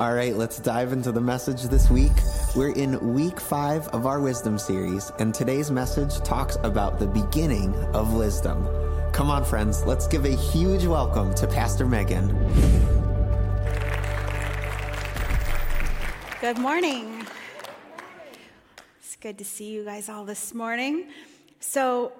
All right, let's dive into the message this week. We're in week five of our wisdom series, and today's message talks about the beginning of wisdom. Come on, friends, let's give a huge welcome to Pastor Megan. Good morning. It's good to see you guys all this morning. So,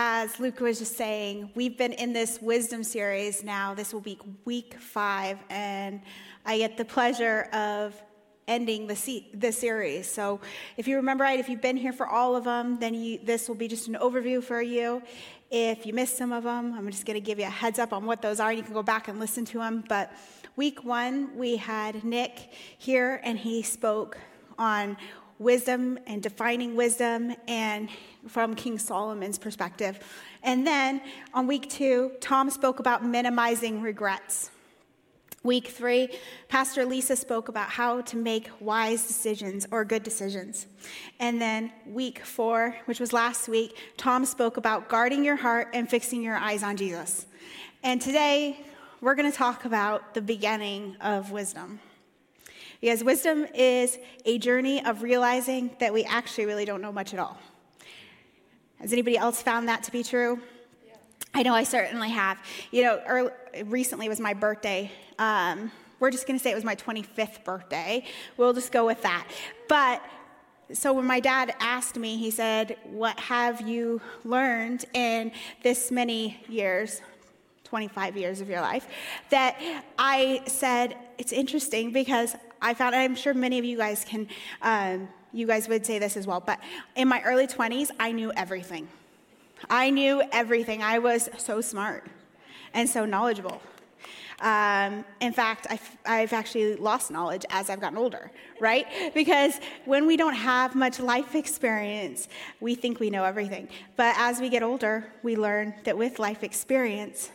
as Luke was just saying, we've been in this wisdom series now. This will be week five, and I get the pleasure of ending the, se- the series. So, if you remember right, if you've been here for all of them, then you, this will be just an overview for you. If you missed some of them, I'm just going to give you a heads up on what those are. You can go back and listen to them. But week one, we had Nick here, and he spoke on wisdom and defining wisdom and from King Solomon's perspective. And then on week two, Tom spoke about minimizing regrets. Week three, Pastor Lisa spoke about how to make wise decisions or good decisions. And then week four, which was last week, Tom spoke about guarding your heart and fixing your eyes on Jesus. And today, we're going to talk about the beginning of wisdom. Because wisdom is a journey of realizing that we actually really don't know much at all. Has anybody else found that to be true? Yeah. I know I certainly have. You know, early, recently was my birthday. Um, we're just going to say it was my 25th birthday. We'll just go with that. But so when my dad asked me, he said, What have you learned in this many years? 25 years of your life, that I said, it's interesting because I found, I'm sure many of you guys can, um, you guys would say this as well, but in my early 20s, I knew everything. I knew everything. I was so smart and so knowledgeable. Um, in fact, I've, I've, actually lost knowledge as I've gotten older, right? Because when we don't have much life experience, we think we know everything. But as we get older, we learn that with life experience,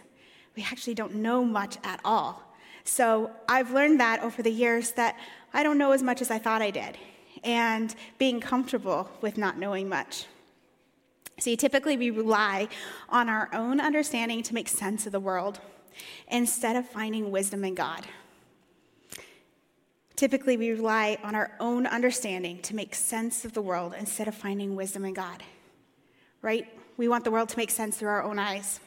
we actually don't know much at all. So I've learned that over the years that I don't know as much as I thought I did and being comfortable with not knowing much. See, typically we rely on our own understanding to make sense of the world instead of finding wisdom in God. Typically, we rely on our own understanding to make sense of the world instead of finding wisdom in God. Right? We want the world to make sense through our own eyes.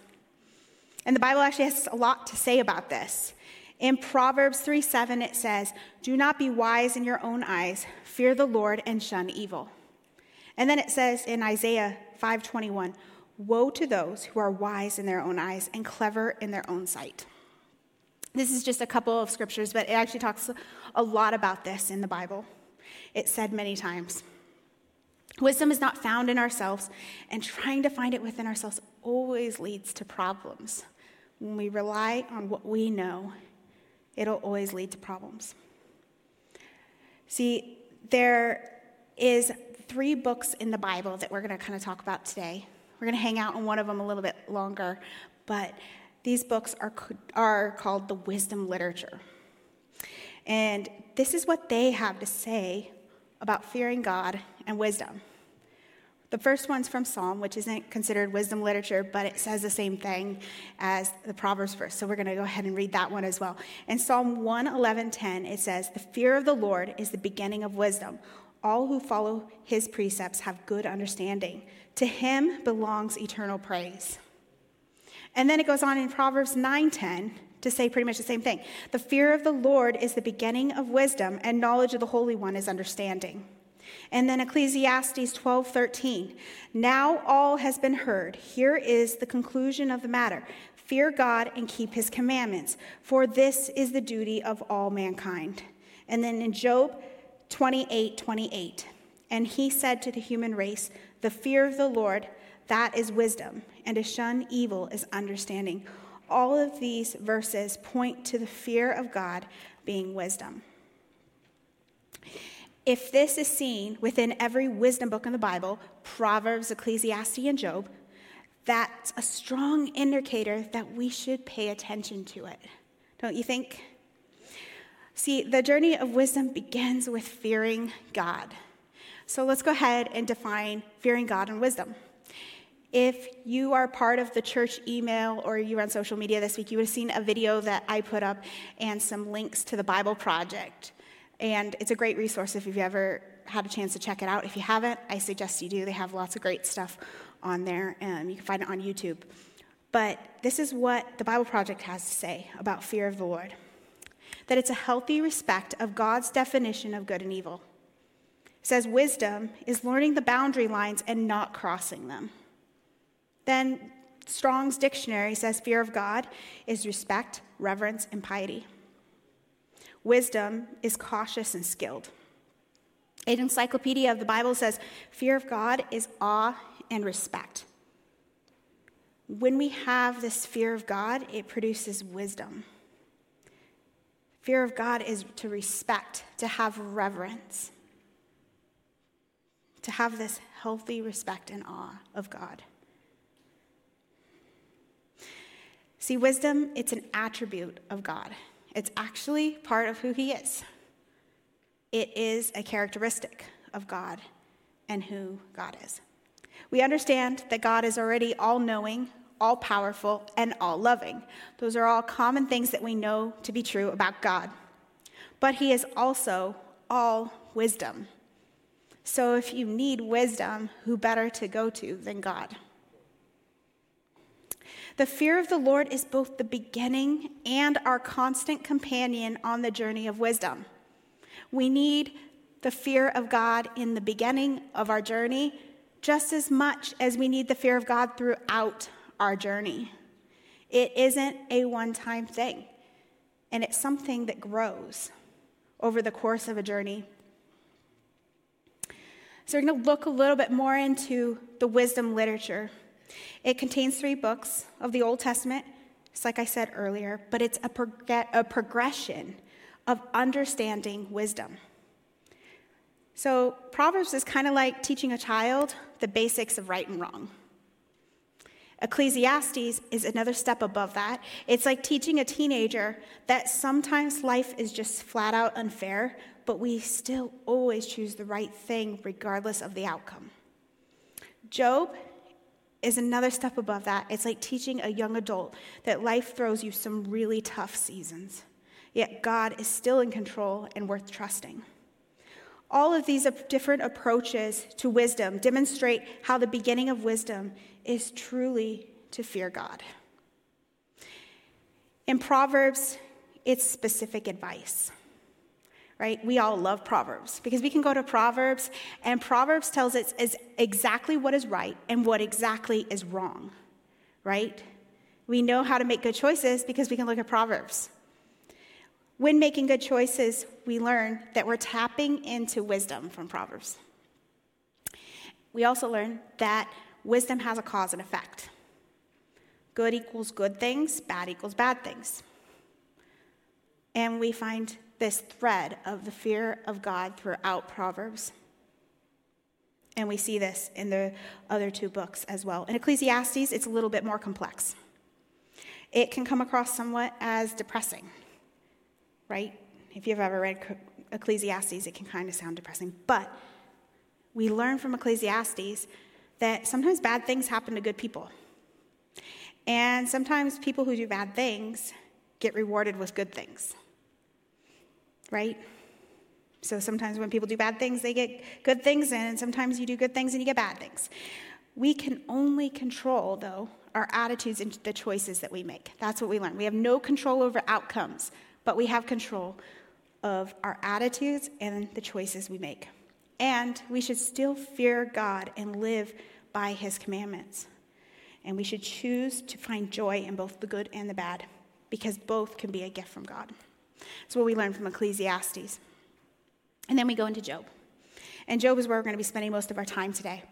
And the Bible actually has a lot to say about this. In Proverbs 3 7, it says, Do not be wise in your own eyes, fear the Lord and shun evil. And then it says in Isaiah 5:21, Woe to those who are wise in their own eyes and clever in their own sight. This is just a couple of scriptures, but it actually talks a lot about this in the Bible. It's said many times. Wisdom is not found in ourselves, and trying to find it within ourselves always leads to problems. When we rely on what we know it'll always lead to problems. See, there is three books in the Bible that we're going to kind of talk about today. We're going to hang out on one of them a little bit longer, but these books are, are called the wisdom literature. And this is what they have to say about fearing God and wisdom. The first one's from Psalm, which isn't considered wisdom literature, but it says the same thing as the Proverbs verse. So we're going to go ahead and read that one as well. In Psalm 111:10, it says, "The fear of the Lord is the beginning of wisdom. All who follow his precepts have good understanding. To him belongs eternal praise." And then it goes on in Proverbs 9:10 to say pretty much the same thing. The fear of the Lord is the beginning of wisdom, and knowledge of the Holy One is understanding. And then Ecclesiastes 12:13. Now all has been heard. Here is the conclusion of the matter. Fear God and keep his commandments, for this is the duty of all mankind. And then in Job 28, 28, and he said to the human race, The fear of the Lord, that is wisdom, and to shun evil is understanding. All of these verses point to the fear of God being wisdom. If this is seen within every wisdom book in the Bible, Proverbs, Ecclesiastes, and Job, that's a strong indicator that we should pay attention to it. Don't you think? See, the journey of wisdom begins with fearing God. So let's go ahead and define fearing God and wisdom. If you are part of the church email or you are on social media this week, you would have seen a video that I put up and some links to the Bible Project. And it's a great resource if you've ever had a chance to check it out. If you haven't, I suggest you do. They have lots of great stuff on there, and you can find it on YouTube. But this is what the Bible Project has to say about fear of the Lord that it's a healthy respect of God's definition of good and evil. It says wisdom is learning the boundary lines and not crossing them. Then Strong's dictionary says fear of God is respect, reverence, and piety. Wisdom is cautious and skilled. An encyclopedia of the Bible says fear of God is awe and respect. When we have this fear of God, it produces wisdom. Fear of God is to respect, to have reverence, to have this healthy respect and awe of God. See, wisdom, it's an attribute of God. It's actually part of who He is. It is a characteristic of God and who God is. We understand that God is already all knowing, all powerful, and all loving. Those are all common things that we know to be true about God. But He is also all wisdom. So if you need wisdom, who better to go to than God? The fear of the Lord is both the beginning and our constant companion on the journey of wisdom. We need the fear of God in the beginning of our journey just as much as we need the fear of God throughout our journey. It isn't a one time thing, and it's something that grows over the course of a journey. So, we're going to look a little bit more into the wisdom literature. It contains three books of the Old Testament, just like I said earlier, but it's a, prog- a progression of understanding wisdom. So, Proverbs is kind of like teaching a child the basics of right and wrong. Ecclesiastes is another step above that. It's like teaching a teenager that sometimes life is just flat out unfair, but we still always choose the right thing regardless of the outcome. Job is another step above that. It's like teaching a young adult that life throws you some really tough seasons, yet God is still in control and worth trusting. All of these different approaches to wisdom demonstrate how the beginning of wisdom is truly to fear God. In Proverbs, it's specific advice right? We all love Proverbs because we can go to Proverbs and Proverbs tells us is exactly what is right and what exactly is wrong, right? We know how to make good choices because we can look at Proverbs. When making good choices, we learn that we're tapping into wisdom from Proverbs. We also learn that wisdom has a cause and effect. Good equals good things, bad equals bad things. And we find this thread of the fear of God throughout Proverbs. And we see this in the other two books as well. In Ecclesiastes, it's a little bit more complex. It can come across somewhat as depressing, right? If you've ever read Ecclesiastes, it can kind of sound depressing. But we learn from Ecclesiastes that sometimes bad things happen to good people. And sometimes people who do bad things get rewarded with good things right? So sometimes when people do bad things, they get good things, and sometimes you do good things and you get bad things. We can only control, though, our attitudes and the choices that we make. That's what we learn. We have no control over outcomes, but we have control of our attitudes and the choices we make. And we should still fear God and live by his commandments. And we should choose to find joy in both the good and the bad, because both can be a gift from God. That's what we learn from Ecclesiastes. And then we go into Job. And Job is where we're going to be spending most of our time today.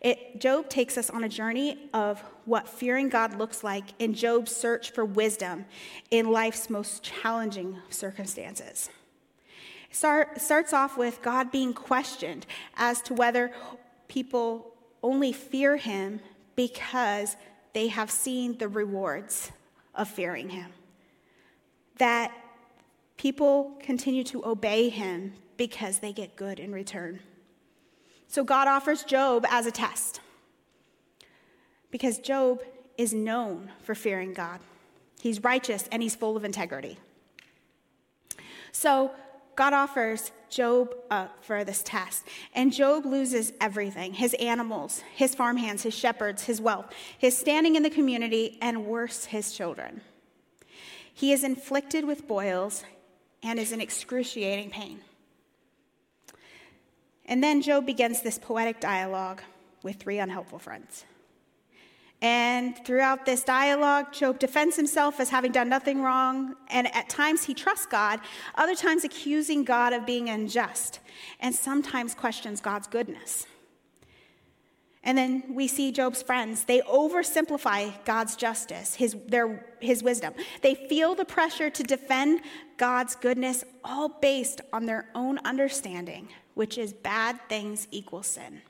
It, Job takes us on a journey of what fearing God looks like in Job's search for wisdom in life's most challenging circumstances. It start, starts off with God being questioned as to whether people only fear him because they have seen the rewards of fearing him. That People continue to obey him because they get good in return. So God offers Job as a test. because Job is known for fearing God. He's righteous and he's full of integrity. So, God offers Job up for this test. And Job loses everything his animals, his farmhands, his shepherds, his wealth, his standing in the community, and worse, his children. He is inflicted with boils and is in excruciating pain. And then Job begins this poetic dialogue with three unhelpful friends. And throughout this dialogue, Job defends himself as having done nothing wrong. And at times he trusts God, other times accusing God of being unjust, and sometimes questions God's goodness. And then we see Job's friends. They oversimplify God's justice, his, their, his wisdom. They feel the pressure to defend God's goodness, all based on their own understanding, which is bad things equal sin.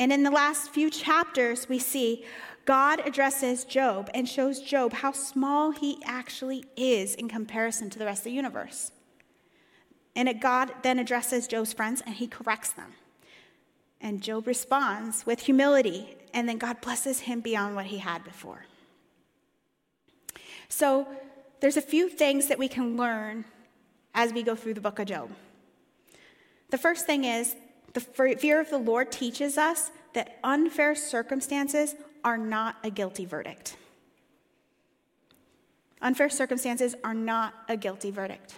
And in the last few chapters, we see God addresses Job and shows Job how small he actually is in comparison to the rest of the universe. And God then addresses Job's friends and he corrects them. And Job responds with humility, and then God blesses him beyond what he had before. So, there's a few things that we can learn as we go through the book of Job. The first thing is the fear of the Lord teaches us that unfair circumstances are not a guilty verdict. Unfair circumstances are not a guilty verdict.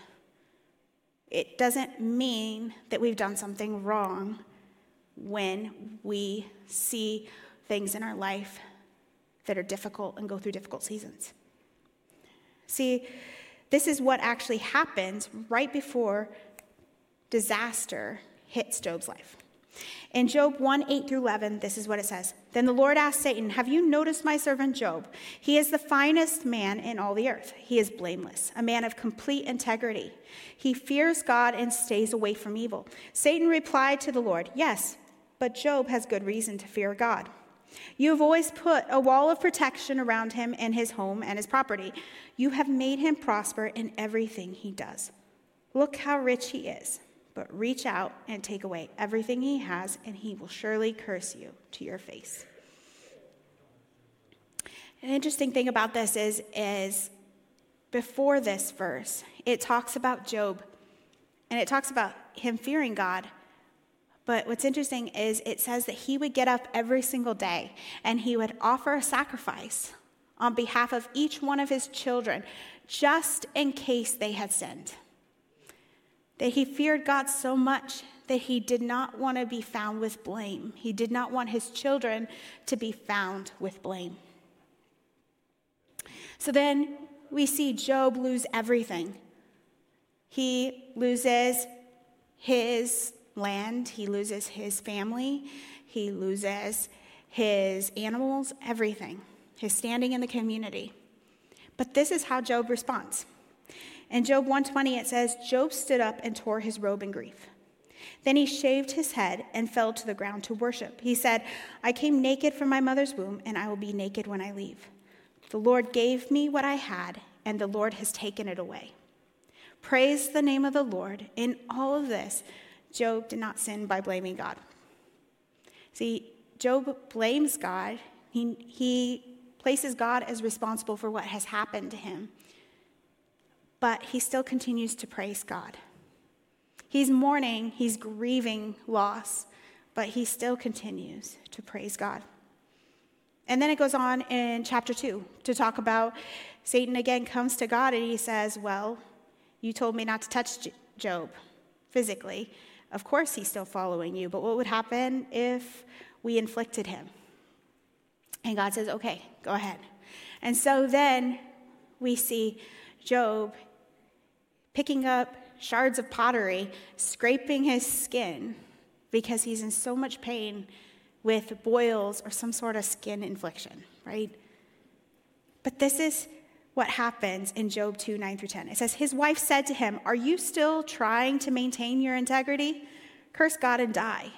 It doesn't mean that we've done something wrong when we see things in our life that are difficult and go through difficult seasons. See, this is what actually happens right before disaster hits Job's life. In Job 1 8 through 11, this is what it says Then the Lord asked Satan, Have you noticed my servant Job? He is the finest man in all the earth. He is blameless, a man of complete integrity. He fears God and stays away from evil. Satan replied to the Lord, Yes, but Job has good reason to fear God. You have always put a wall of protection around him and his home and his property. You have made him prosper in everything he does. Look how rich he is but reach out and take away everything he has, and he will surely curse you to your face. An interesting thing about this is, is before this verse, it talks about Job and it talks about him fearing God. But what's interesting is it says that he would get up every single day and he would offer a sacrifice on behalf of each one of his children just in case they had sinned that he feared God so much that he did not want to be found with blame. He did not want his children to be found with blame. So then we see Job lose everything. He loses his land, he loses his family, he loses his animals, everything, his standing in the community. But this is how Job responds. In Job 120, it says, Job stood up and tore his robe in grief. Then he shaved his head and fell to the ground to worship. He said, I came naked from my mother's womb, and I will be naked when I leave. The Lord gave me what I had, and the Lord has taken it away. Praise the name of the Lord. In all of this, Job did not sin by blaming God. See, Job blames God. He, he places God as responsible for what has happened to him but he still continues to praise God. He's mourning, he's grieving loss, but he still continues to praise God. And then it goes on in chapter 2 to talk about Satan again comes to God and he says, Well, you told me not to touch Job physically. Of course, he's still following you, but what would happen if we inflicted him? And God says, Okay, go ahead. And so then we see Job picking up shards of pottery, scraping his skin because he's in so much pain with boils or some sort of skin infliction, right? But this is what happens in Job 2 9 through 10. It says, His wife said to him, Are you still trying to maintain your integrity? Curse God and die.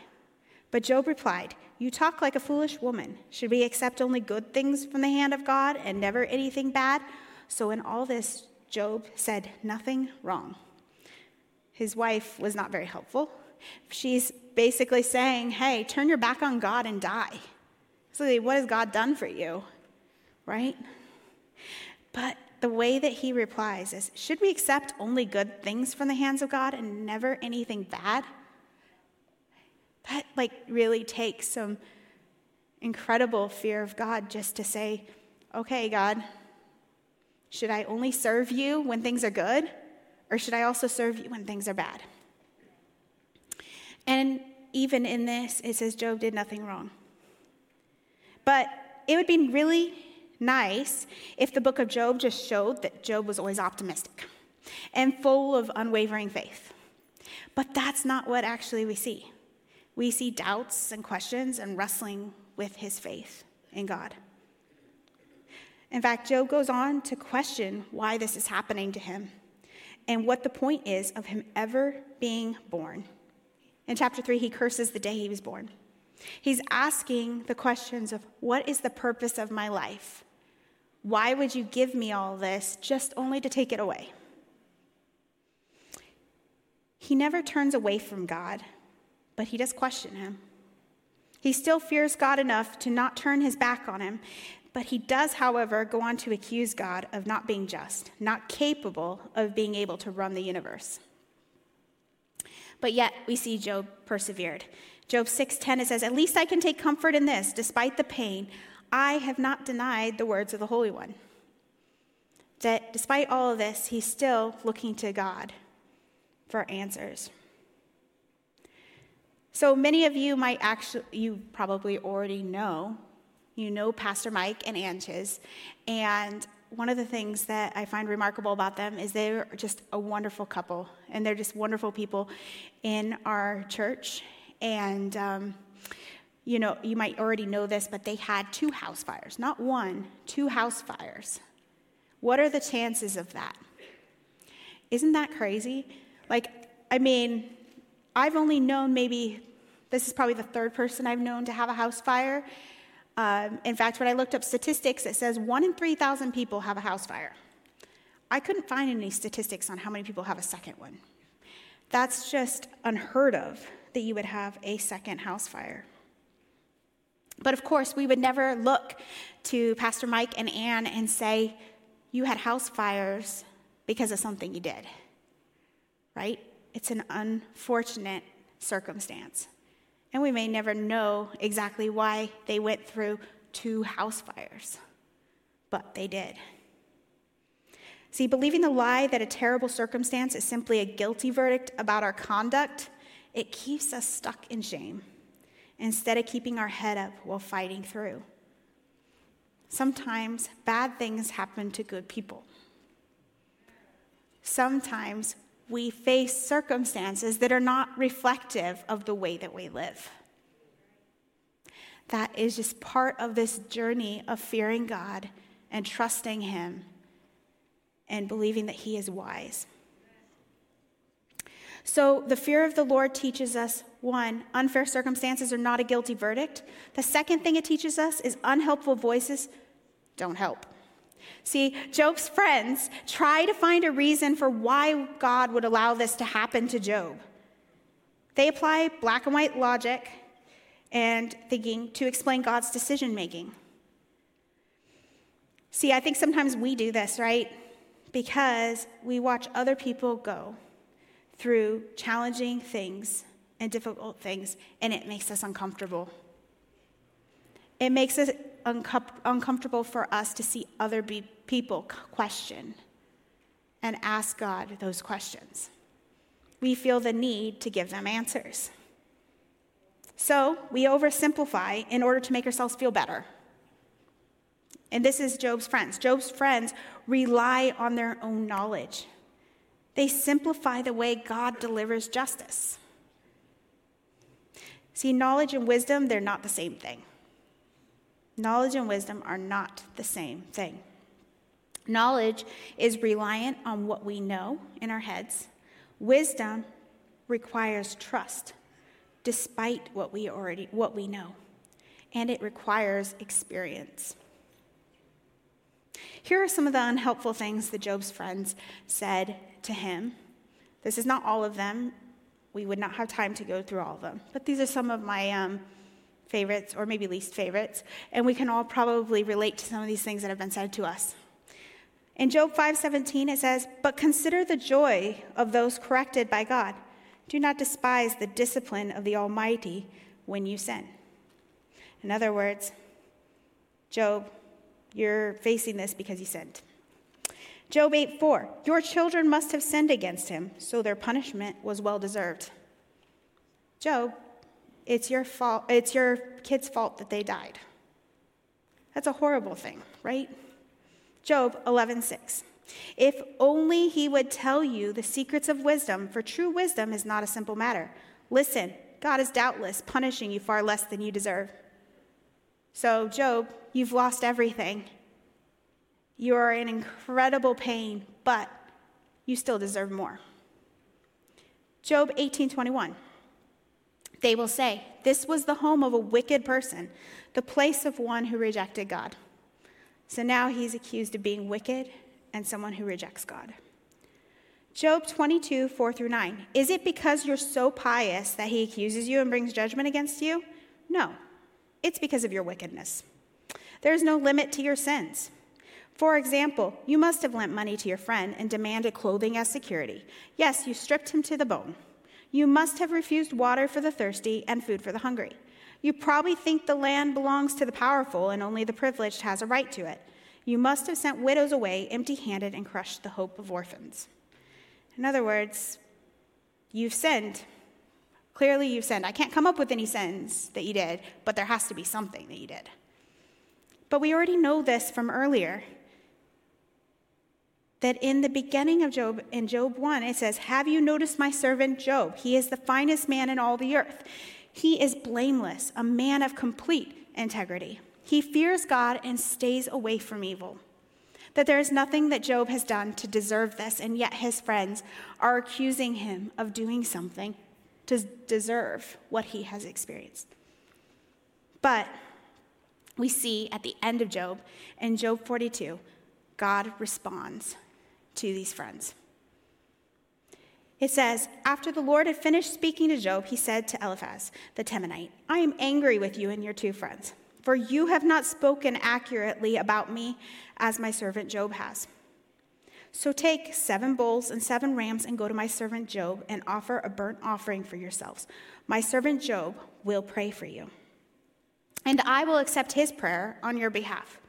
But Job replied, You talk like a foolish woman. Should we accept only good things from the hand of God and never anything bad? So in all this, Job said nothing wrong. His wife was not very helpful. She's basically saying, hey, turn your back on God and die. So, what has God done for you? Right? But the way that he replies is Should we accept only good things from the hands of God and never anything bad? That, like, really takes some incredible fear of God just to say, Okay, God, should I only serve you when things are good? Or should I also serve you when things are bad? And even in this, it says Job did nothing wrong. But it would be really nice if the book of Job just showed that Job was always optimistic and full of unwavering faith. But that's not what actually we see. We see doubts and questions and wrestling with his faith in God. In fact, Job goes on to question why this is happening to him and what the point is of him ever being born. In chapter 3, he curses the day he was born. He's asking the questions of what is the purpose of my life? Why would you give me all this just only to take it away? He never turns away from God, but he does question him. He still fears God enough to not turn his back on him, but he does, however, go on to accuse God of not being just, not capable of being able to run the universe. But yet we see Job persevered. Job 6:10 it says, "At least I can take comfort in this, despite the pain, I have not denied the words of the Holy One." That despite all of this, he's still looking to God for answers. So many of you might actually, you probably already know, you know Pastor Mike and Anches, and one of the things that I find remarkable about them is they're just a wonderful couple, and they're just wonderful people in our church. And, um, you know, you might already know this, but they had two house fires, not one, two house fires. What are the chances of that? Isn't that crazy? Like, I mean, I've only known maybe, this is probably the third person I've known to have a house fire. Um, in fact, when I looked up statistics, it says one in 3,000 people have a house fire. I couldn't find any statistics on how many people have a second one. That's just unheard of that you would have a second house fire. But of course, we would never look to Pastor Mike and Ann and say, You had house fires because of something you did, right? It's an unfortunate circumstance. And we may never know exactly why they went through two house fires, but they did. See, believing the lie that a terrible circumstance is simply a guilty verdict about our conduct, it keeps us stuck in shame instead of keeping our head up while fighting through. Sometimes bad things happen to good people. Sometimes we face circumstances that are not reflective of the way that we live. That is just part of this journey of fearing God and trusting Him and believing that He is wise. So, the fear of the Lord teaches us one, unfair circumstances are not a guilty verdict. The second thing it teaches us is unhelpful voices don't help. See, Job's friends try to find a reason for why God would allow this to happen to Job. They apply black and white logic and thinking to explain God's decision making. See, I think sometimes we do this, right? Because we watch other people go through challenging things and difficult things, and it makes us uncomfortable. It makes it uncomfortable for us to see other be- people question and ask God those questions. We feel the need to give them answers. So we oversimplify in order to make ourselves feel better. And this is Job's friends. Job's friends rely on their own knowledge. They simplify the way God delivers justice. See, knowledge and wisdom, they're not the same thing. Knowledge and wisdom are not the same thing. Knowledge is reliant on what we know in our heads. Wisdom requires trust despite what we already what we know. And it requires experience. Here are some of the unhelpful things that Job's friends said to him. This is not all of them. We would not have time to go through all of them. But these are some of my um, favorites or maybe least favorites, and we can all probably relate to some of these things that have been said to us. In Job 5:17 it says, "But consider the joy of those corrected by God. Do not despise the discipline of the Almighty when you sin." In other words, Job, you're facing this because you sinned. Job 8 4, your children must have sinned against him, so their punishment was well deserved. Job, it's your fault, it's your kid's fault that they died. That's a horrible thing, right? Job 11 6. If only he would tell you the secrets of wisdom, for true wisdom is not a simple matter. Listen, God is doubtless punishing you far less than you deserve. So, Job, you've lost everything. You are in incredible pain, but you still deserve more. Job 18:21. They will say, "This was the home of a wicked person, the place of one who rejected God." So now he's accused of being wicked and someone who rejects God. Job 22, 4 through 9. Is it because you're so pious that he accuses you and brings judgment against you? No, it's because of your wickedness. There's no limit to your sins. For example, you must have lent money to your friend and demanded clothing as security. Yes, you stripped him to the bone. You must have refused water for the thirsty and food for the hungry. You probably think the land belongs to the powerful and only the privileged has a right to it. You must have sent widows away empty handed and crushed the hope of orphans. In other words, you've sinned. Clearly, you've sinned. I can't come up with any sins that you did, but there has to be something that you did. But we already know this from earlier that in the beginning of Job, in Job 1, it says, Have you noticed my servant Job? He is the finest man in all the earth. He is blameless, a man of complete integrity. He fears God and stays away from evil. That there is nothing that Job has done to deserve this, and yet his friends are accusing him of doing something to deserve what he has experienced. But we see at the end of Job, in Job 42, God responds to these friends. It says, After the Lord had finished speaking to Job, he said to Eliphaz the Temanite, I am angry with you and your two friends, for you have not spoken accurately about me as my servant Job has. So take seven bulls and seven rams and go to my servant Job and offer a burnt offering for yourselves. My servant Job will pray for you, and I will accept his prayer on your behalf.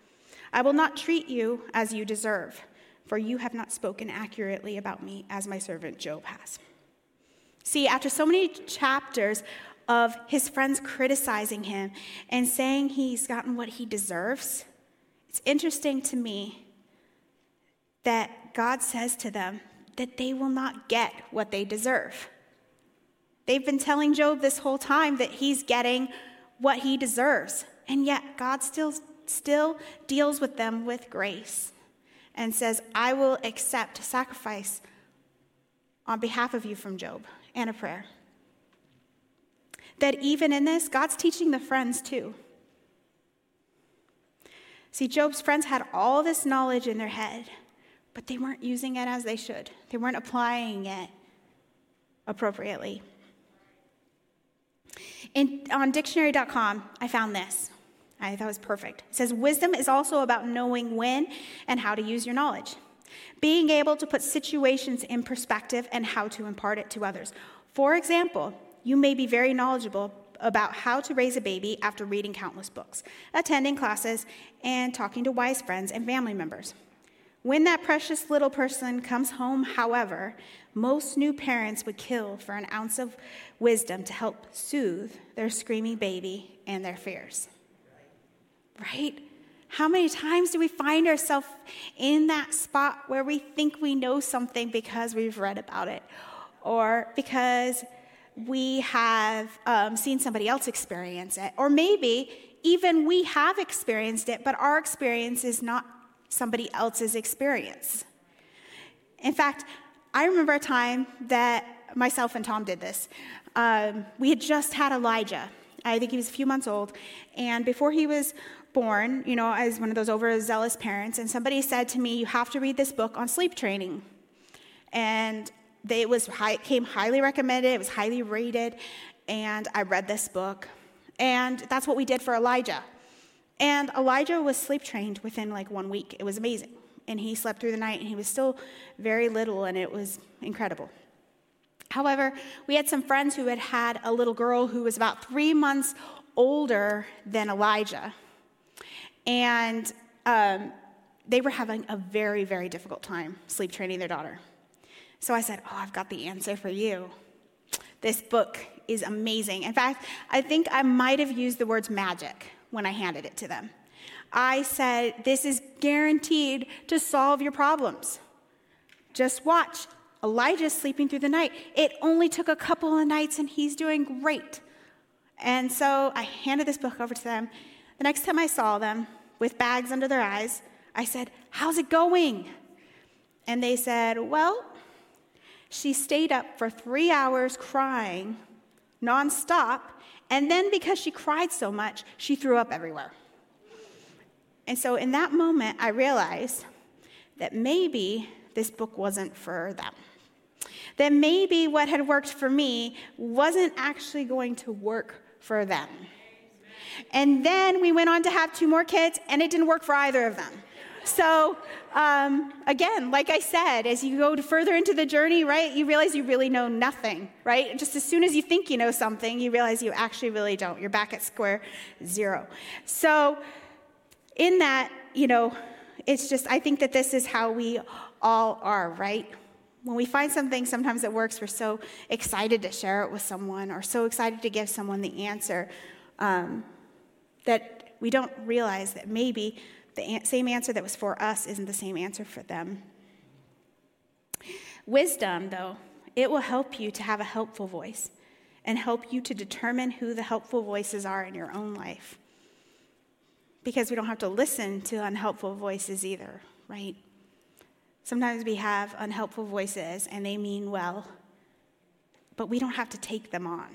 I will not treat you as you deserve for you have not spoken accurately about me as my servant Job has. See, after so many chapters of his friends criticizing him and saying he's gotten what he deserves, it's interesting to me that God says to them that they will not get what they deserve. They've been telling Job this whole time that he's getting what he deserves, and yet God still, still deals with them with grace and says, I will accept sacrifice on behalf of you from Job and a prayer. That even in this, God's teaching the friends too. See, Job's friends had all this knowledge in their head, but they weren't using it as they should. They weren't applying it appropriately. In, on dictionary.com, I found this. I thought was perfect. It says, Wisdom is also about knowing when and how to use your knowledge, being able to put situations in perspective and how to impart it to others. For example, you may be very knowledgeable about how to raise a baby after reading countless books, attending classes, and talking to wise friends and family members. When that precious little person comes home, however, most new parents would kill for an ounce of wisdom to help soothe their screaming baby and their fears right? How many times do we find ourselves in that spot where we think we know something because we've read about it or because we have um, seen somebody else experience it? Or maybe even we have experienced it, but our experience is not somebody else's experience. In fact, I remember a time that myself and Tom did this. Um, we had just had Elijah. I think he was a few months old. And before he was born, you know, as one of those overzealous parents, and somebody said to me, You have to read this book on sleep training. And they, it was high, came highly recommended, it was highly rated, and I read this book. And that's what we did for Elijah. And Elijah was sleep trained within like one week. It was amazing. And he slept through the night and he was still very little, and it was incredible. However, we had some friends who had had a little girl who was about three months older than Elijah. And um, they were having a very, very difficult time sleep training their daughter. So I said, Oh, I've got the answer for you. This book is amazing. In fact, I think I might have used the words magic when I handed it to them. I said, This is guaranteed to solve your problems. Just watch. Elijah's sleeping through the night. It only took a couple of nights and he's doing great. And so I handed this book over to them. The next time I saw them with bags under their eyes, I said, How's it going? And they said, Well, she stayed up for three hours crying nonstop. And then because she cried so much, she threw up everywhere. And so in that moment, I realized that maybe this book wasn't for them. That maybe what had worked for me wasn't actually going to work for them. And then we went on to have two more kids, and it didn't work for either of them. So, um, again, like I said, as you go further into the journey, right, you realize you really know nothing, right? Just as soon as you think you know something, you realize you actually really don't. You're back at square zero. So, in that, you know, it's just, I think that this is how we all are, right? When we find something sometimes that works, we're so excited to share it with someone or so excited to give someone the answer um, that we don't realize that maybe the same answer that was for us isn't the same answer for them. Wisdom, though, it will help you to have a helpful voice and help you to determine who the helpful voices are in your own life. Because we don't have to listen to unhelpful voices either, right? Sometimes we have unhelpful voices and they mean well, but we don't have to take them on,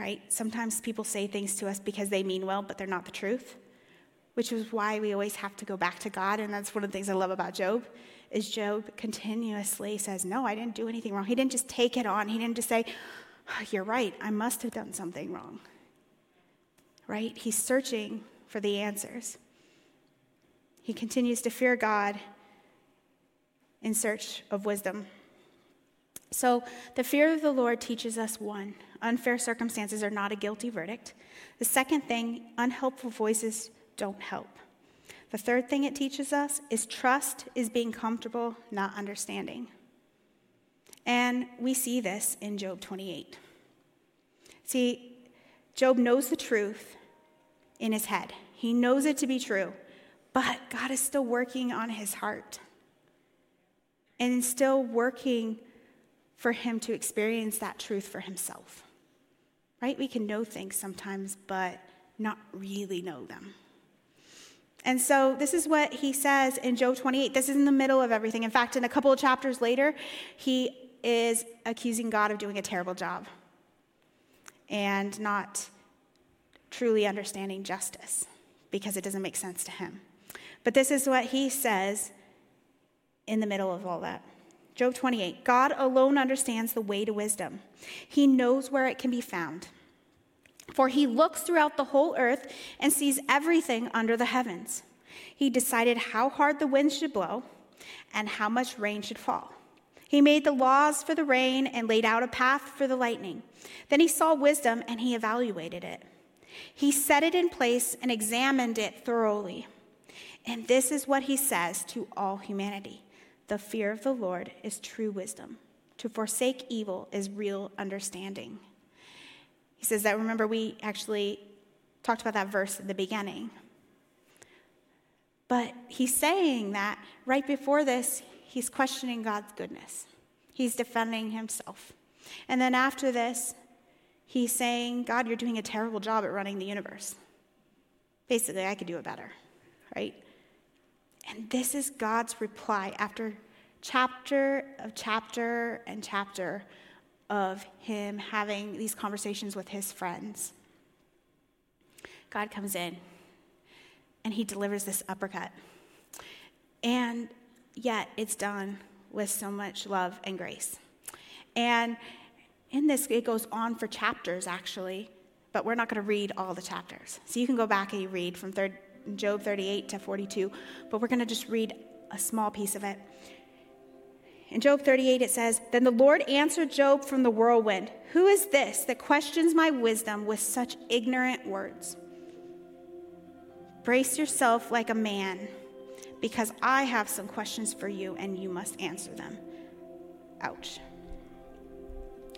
right? Sometimes people say things to us because they mean well, but they're not the truth which is why we always have to go back to God. And that's one of the things I love about Job is Job continuously says, No, I didn't do anything wrong. He didn't just take it on. He didn't just say, oh, You're right, I must have done something wrong. Right? He's searching for the answers. He continues to fear God in search of wisdom. So, the fear of the Lord teaches us one, unfair circumstances are not a guilty verdict. The second thing, unhelpful voices don't help. The third thing it teaches us is trust is being comfortable, not understanding. And we see this in Job 28. See, Job knows the truth in his head, he knows it to be true, but God is still working on his heart and still working for him to experience that truth for himself. Right? We can know things sometimes, but not really know them. And so this is what he says in Job 28. This is in the middle of everything. In fact, in a couple of chapters later, he is accusing God of doing a terrible job and not truly understanding justice because it doesn't make sense to him. But this is what he says in the middle of all that. Job 28 God alone understands the way to wisdom, he knows where it can be found. For he looks throughout the whole earth and sees everything under the heavens. He decided how hard the winds should blow and how much rain should fall. He made the laws for the rain and laid out a path for the lightning. Then he saw wisdom and he evaluated it. He set it in place and examined it thoroughly. And this is what he says to all humanity The fear of the Lord is true wisdom. To forsake evil is real understanding. He says that, remember, we actually talked about that verse at the beginning. But he's saying that right before this, he's questioning God's goodness. He's defending himself. And then after this, he's saying, God, you're doing a terrible job at running the universe. Basically, I could do it better, right? And this is God's reply after chapter of chapter and chapter of him having these conversations with his friends. God comes in and he delivers this uppercut. And yet it's done with so much love and grace. And in this, it goes on for chapters actually but we're not going to read all the chapters. So you can go back and you read from third, Job 38 to 42, but we're going to just read a small piece of it. In Job 38, it says, Then the Lord answered Job from the whirlwind Who is this that questions my wisdom with such ignorant words? Brace yourself like a man, because I have some questions for you and you must answer them. Ouch.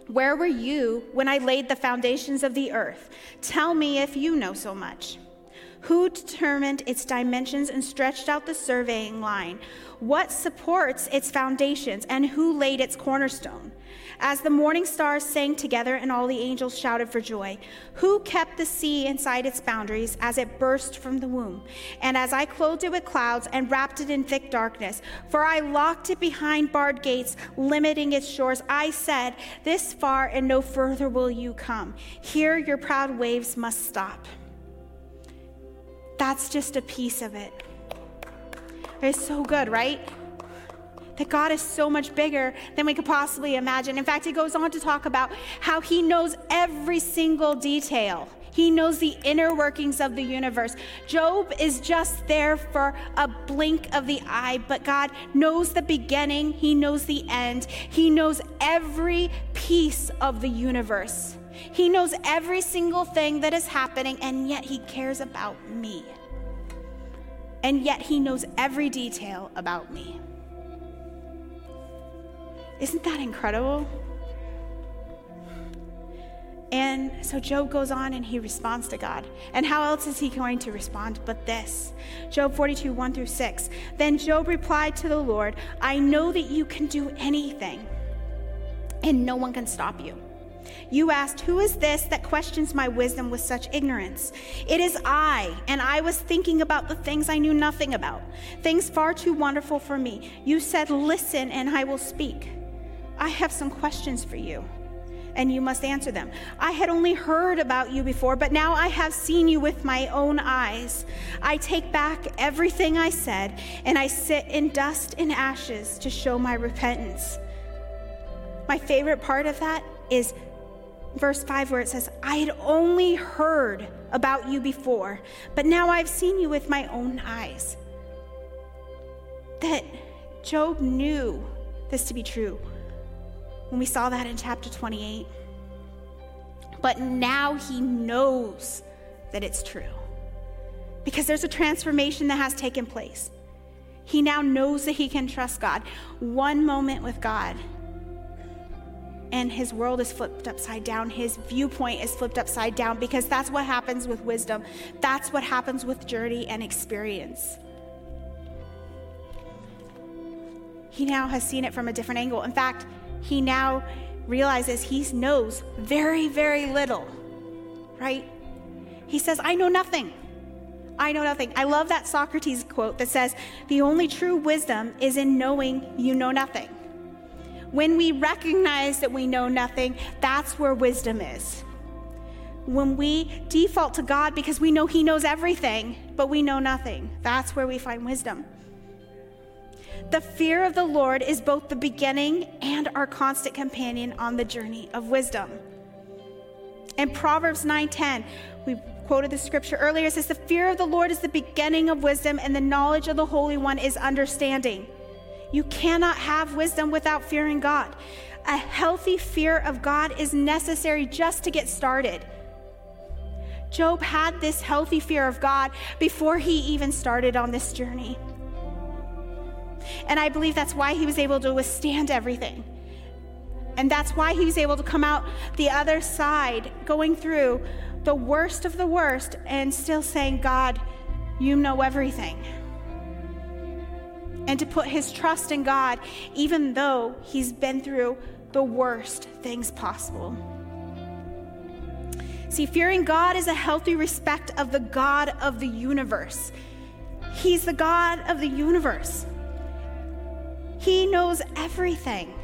Where were you when I laid the foundations of the earth? Tell me if you know so much. Who determined its dimensions and stretched out the surveying line? What supports its foundations and who laid its cornerstone? As the morning stars sang together and all the angels shouted for joy, who kept the sea inside its boundaries as it burst from the womb? And as I clothed it with clouds and wrapped it in thick darkness, for I locked it behind barred gates, limiting its shores, I said, This far and no further will you come. Here your proud waves must stop. That's just a piece of it. It's so good, right? That God is so much bigger than we could possibly imagine. In fact, he goes on to talk about how He knows every single detail. He knows the inner workings of the universe. Job is just there for a blink of the eye, but God knows the beginning, He knows the end, He knows every piece of the universe. He knows every single thing that is happening, and yet He cares about me. And yet He knows every detail about me. Isn't that incredible? And so Job goes on and he responds to God. And how else is he going to respond but this? Job 42, 1 through 6. Then Job replied to the Lord, I know that you can do anything, and no one can stop you. You asked, Who is this that questions my wisdom with such ignorance? It is I, and I was thinking about the things I knew nothing about, things far too wonderful for me. You said, Listen, and I will speak. I have some questions for you, and you must answer them. I had only heard about you before, but now I have seen you with my own eyes. I take back everything I said, and I sit in dust and ashes to show my repentance. My favorite part of that is verse 5, where it says, I had only heard about you before, but now I've seen you with my own eyes. That Job knew this to be true when we saw that in chapter 28. But now he knows that it's true because there's a transformation that has taken place. He now knows that he can trust God. One moment with God and his world is flipped upside down. His viewpoint is flipped upside down because that's what happens with wisdom. That's what happens with journey and experience. He now has seen it from a different angle. In fact, he now realizes he knows very, very little, right? He says, I know nothing. I know nothing. I love that Socrates quote that says, The only true wisdom is in knowing you know nothing. When we recognize that we know nothing, that's where wisdom is. When we default to God because we know He knows everything, but we know nothing, that's where we find wisdom. The fear of the Lord is both the beginning and our constant companion on the journey of wisdom. In Proverbs 9:10, we quoted the scripture earlier, it says, The fear of the Lord is the beginning of wisdom, and the knowledge of the Holy One is understanding. You cannot have wisdom without fearing God. A healthy fear of God is necessary just to get started. Job had this healthy fear of God before he even started on this journey. And I believe that's why he was able to withstand everything. And that's why he was able to come out the other side, going through the worst of the worst, and still saying, God, you know everything and to put his trust in God, even though he's been through the worst things possible. See, fearing God is a healthy respect of the God of the universe. He's the God of the universe. He knows everything.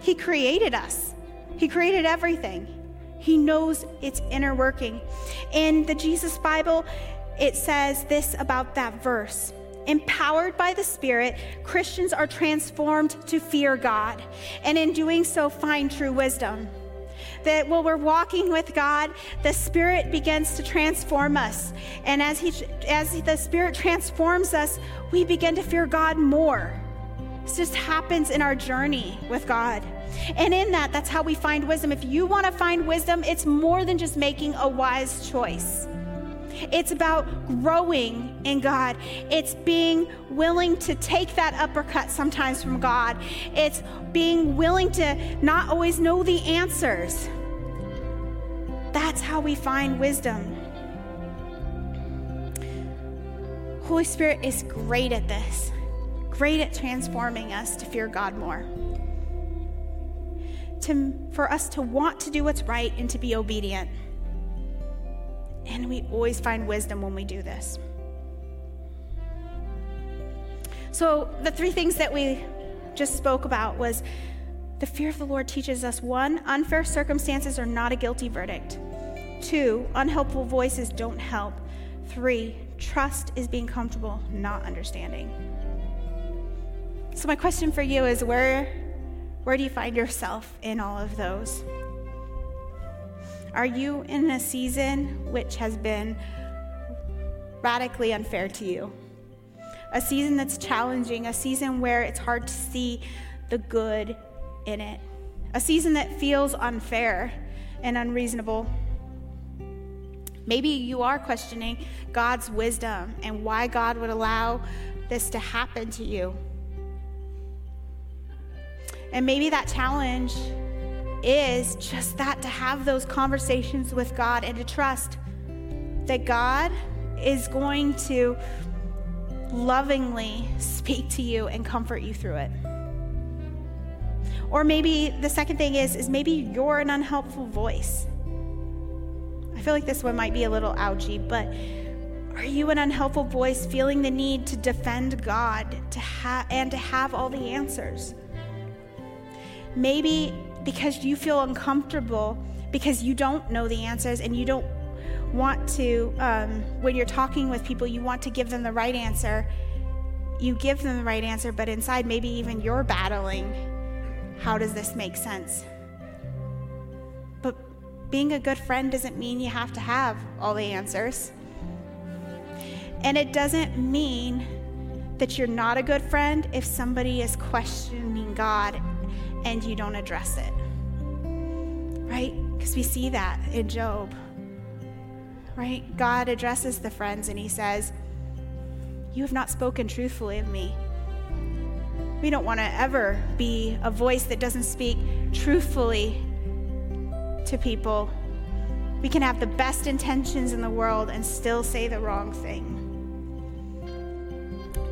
He created us, He created everything. He knows its inner working. In the Jesus Bible, it says this about that verse Empowered by the Spirit, Christians are transformed to fear God, and in doing so, find true wisdom. that while we're walking with God, the Spirit begins to transform us. And as, he, as the Spirit transforms us, we begin to fear God more. This just happens in our journey with God. And in that, that's how we find wisdom. If you want to find wisdom, it's more than just making a wise choice. It's about growing in God. It's being willing to take that uppercut sometimes from God. It's being willing to not always know the answers. That's how we find wisdom. Holy Spirit is great at this, great at transforming us to fear God more. To, for us to want to do what's right and to be obedient. And we always find wisdom when we do this. So, the three things that we just spoke about was the fear of the Lord teaches us one, unfair circumstances are not a guilty verdict. Two, unhelpful voices don't help. Three, trust is being comfortable, not understanding. So, my question for you is where, where do you find yourself in all of those? Are you in a season which has been radically unfair to you? A season that's challenging, a season where it's hard to see the good in it, a season that feels unfair and unreasonable. Maybe you are questioning God's wisdom and why God would allow this to happen to you. And maybe that challenge is just that to have those conversations with God and to trust that God is going to lovingly speak to you and comfort you through it. Or maybe the second thing is is maybe you're an unhelpful voice. I feel like this one might be a little ouchy, but are you an unhelpful voice feeling the need to defend God to ha- and to have all the answers? Maybe because you feel uncomfortable because you don't know the answers and you don't want to, um, when you're talking with people, you want to give them the right answer. You give them the right answer, but inside, maybe even you're battling how does this make sense? But being a good friend doesn't mean you have to have all the answers. And it doesn't mean that you're not a good friend if somebody is questioning God and you don't address it. Right? Because we see that in Job. Right? God addresses the friends and he says, You have not spoken truthfully of me. We don't want to ever be a voice that doesn't speak truthfully to people. We can have the best intentions in the world and still say the wrong thing.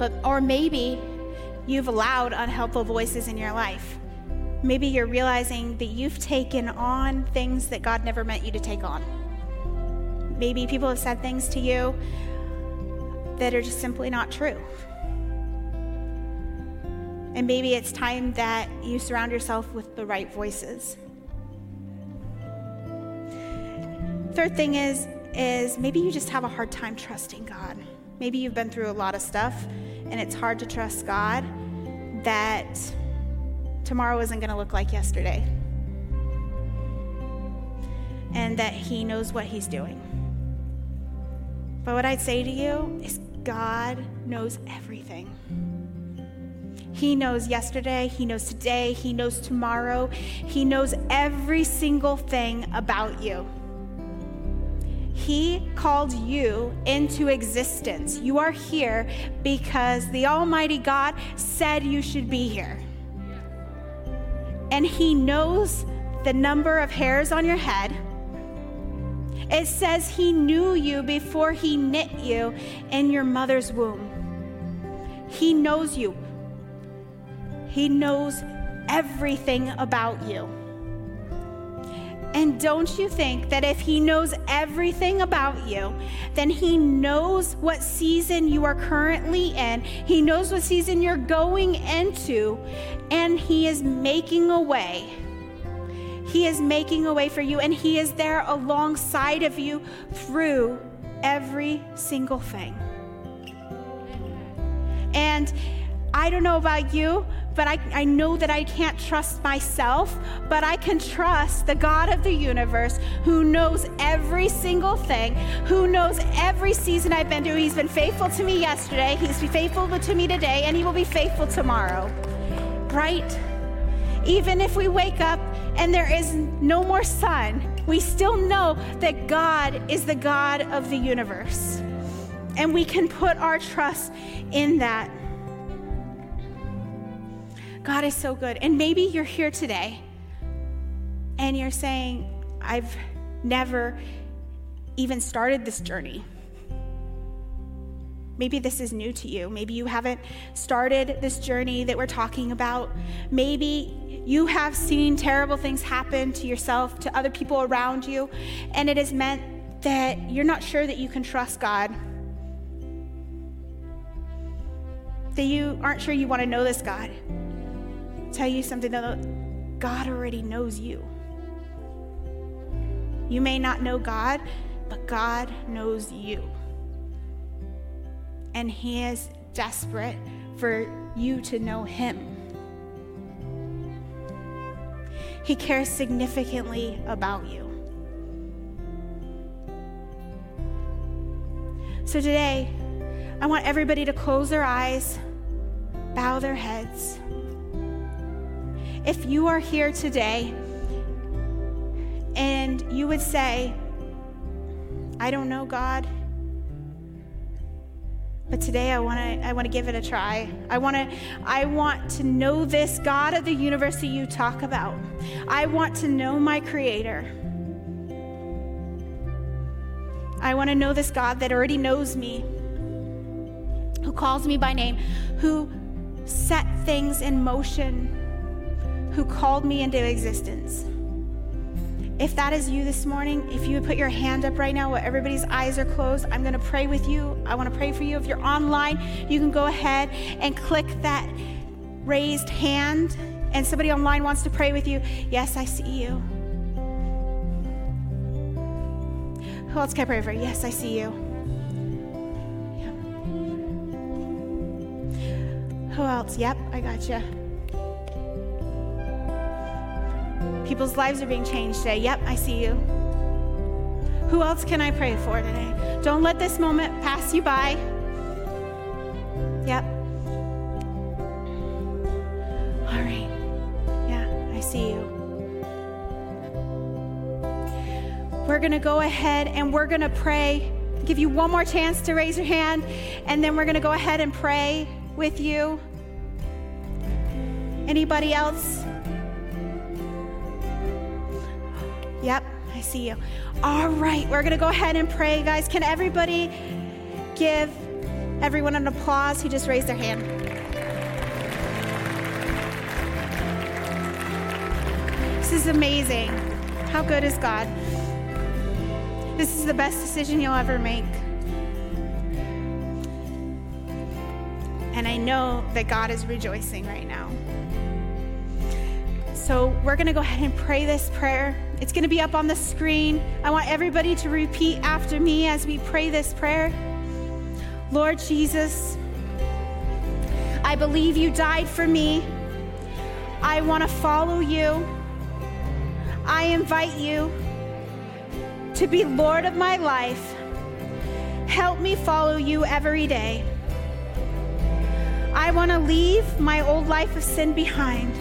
But, or maybe you've allowed unhelpful voices in your life. Maybe you're realizing that you've taken on things that God never meant you to take on. Maybe people have said things to you that are just simply not true. And maybe it's time that you surround yourself with the right voices. Third thing is is maybe you just have a hard time trusting God. Maybe you've been through a lot of stuff and it's hard to trust God that tomorrow isn't going to look like yesterday. And that He knows what He's doing. But what I'd say to you is God knows everything. He knows yesterday, He knows today, He knows tomorrow, He knows every single thing about you. He called you into existence. You are here because the Almighty God said you should be here and He knows the number of hairs on your head. It says He knew you before He knit you in your mother's womb. He knows you, He knows everything about you. And don't you think that if He knows everything about you, then He knows what season you are currently in, He knows what season you're going into, and He is making a way. He is making a way for you, and He is there alongside of you through every single thing. And I don't know about you, but I, I know that I can't trust myself, but I can trust the God of the universe who knows every single thing, who knows every season I've been through. He's been faithful to me yesterday, He's faithful to me today, and He will be faithful tomorrow. Right? Even if we wake up and there is no more sun, we still know that God is the God of the universe. And we can put our trust in that. God is so good. And maybe you're here today and you're saying, I've never even started this journey. Maybe this is new to you. Maybe you haven't started this journey that we're talking about. Maybe you have seen terrible things happen to yourself, to other people around you, and it has meant that you're not sure that you can trust God. That you aren't sure you want to know this God tell you something that God already knows you. You may not know God, but God knows you. And He is desperate for you to know Him. He cares significantly about you. So today, I want everybody to close their eyes, bow their heads. If you are here today and you would say, I don't know God, but today I want to I want to give it a try. I want to I want to know this God of the universe that you talk about. I want to know my creator. I want to know this God that already knows me. Who calls me by name, who set things in motion who called me into existence. If that is you this morning, if you would put your hand up right now while everybody's eyes are closed, I'm going to pray with you. I want to pray for you. If you're online, you can go ahead and click that raised hand, and somebody online wants to pray with you. Yes, I see you. Who else can I pray for? Yes, I see you. Who else? Yep, I got you. People's lives are being changed today. Yep, I see you. Who else can I pray for today? Don't let this moment pass you by. Yep. All right. Yeah, I see you. We're going to go ahead and we're going to pray. Give you one more chance to raise your hand, and then we're going to go ahead and pray with you. Anybody else? See you. All right, we're going to go ahead and pray, guys. Can everybody give everyone an applause who just raised their hand? This is amazing. How good is God? This is the best decision you'll ever make. And I know that God is rejoicing right now. So we're going to go ahead and pray this prayer. It's going to be up on the screen. I want everybody to repeat after me as we pray this prayer. Lord Jesus, I believe you died for me. I want to follow you. I invite you to be Lord of my life. Help me follow you every day. I want to leave my old life of sin behind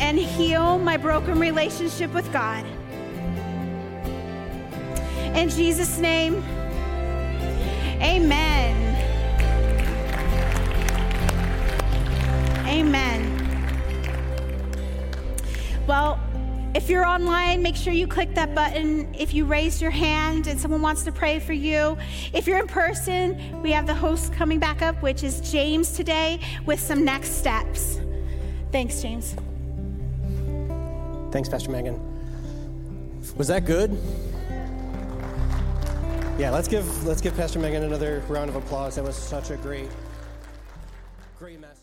and heal my broken relationship with God. In Jesus' name, amen. Amen. Well, if you're online, make sure you click that button. If you raise your hand and someone wants to pray for you, if you're in person, we have the host coming back up, which is James today, with some next steps. Thanks, James. Thanks, Pastor Megan. Was that good? Yeah, let's give let's give Pastor Megan another round of applause. That was such a great, great message.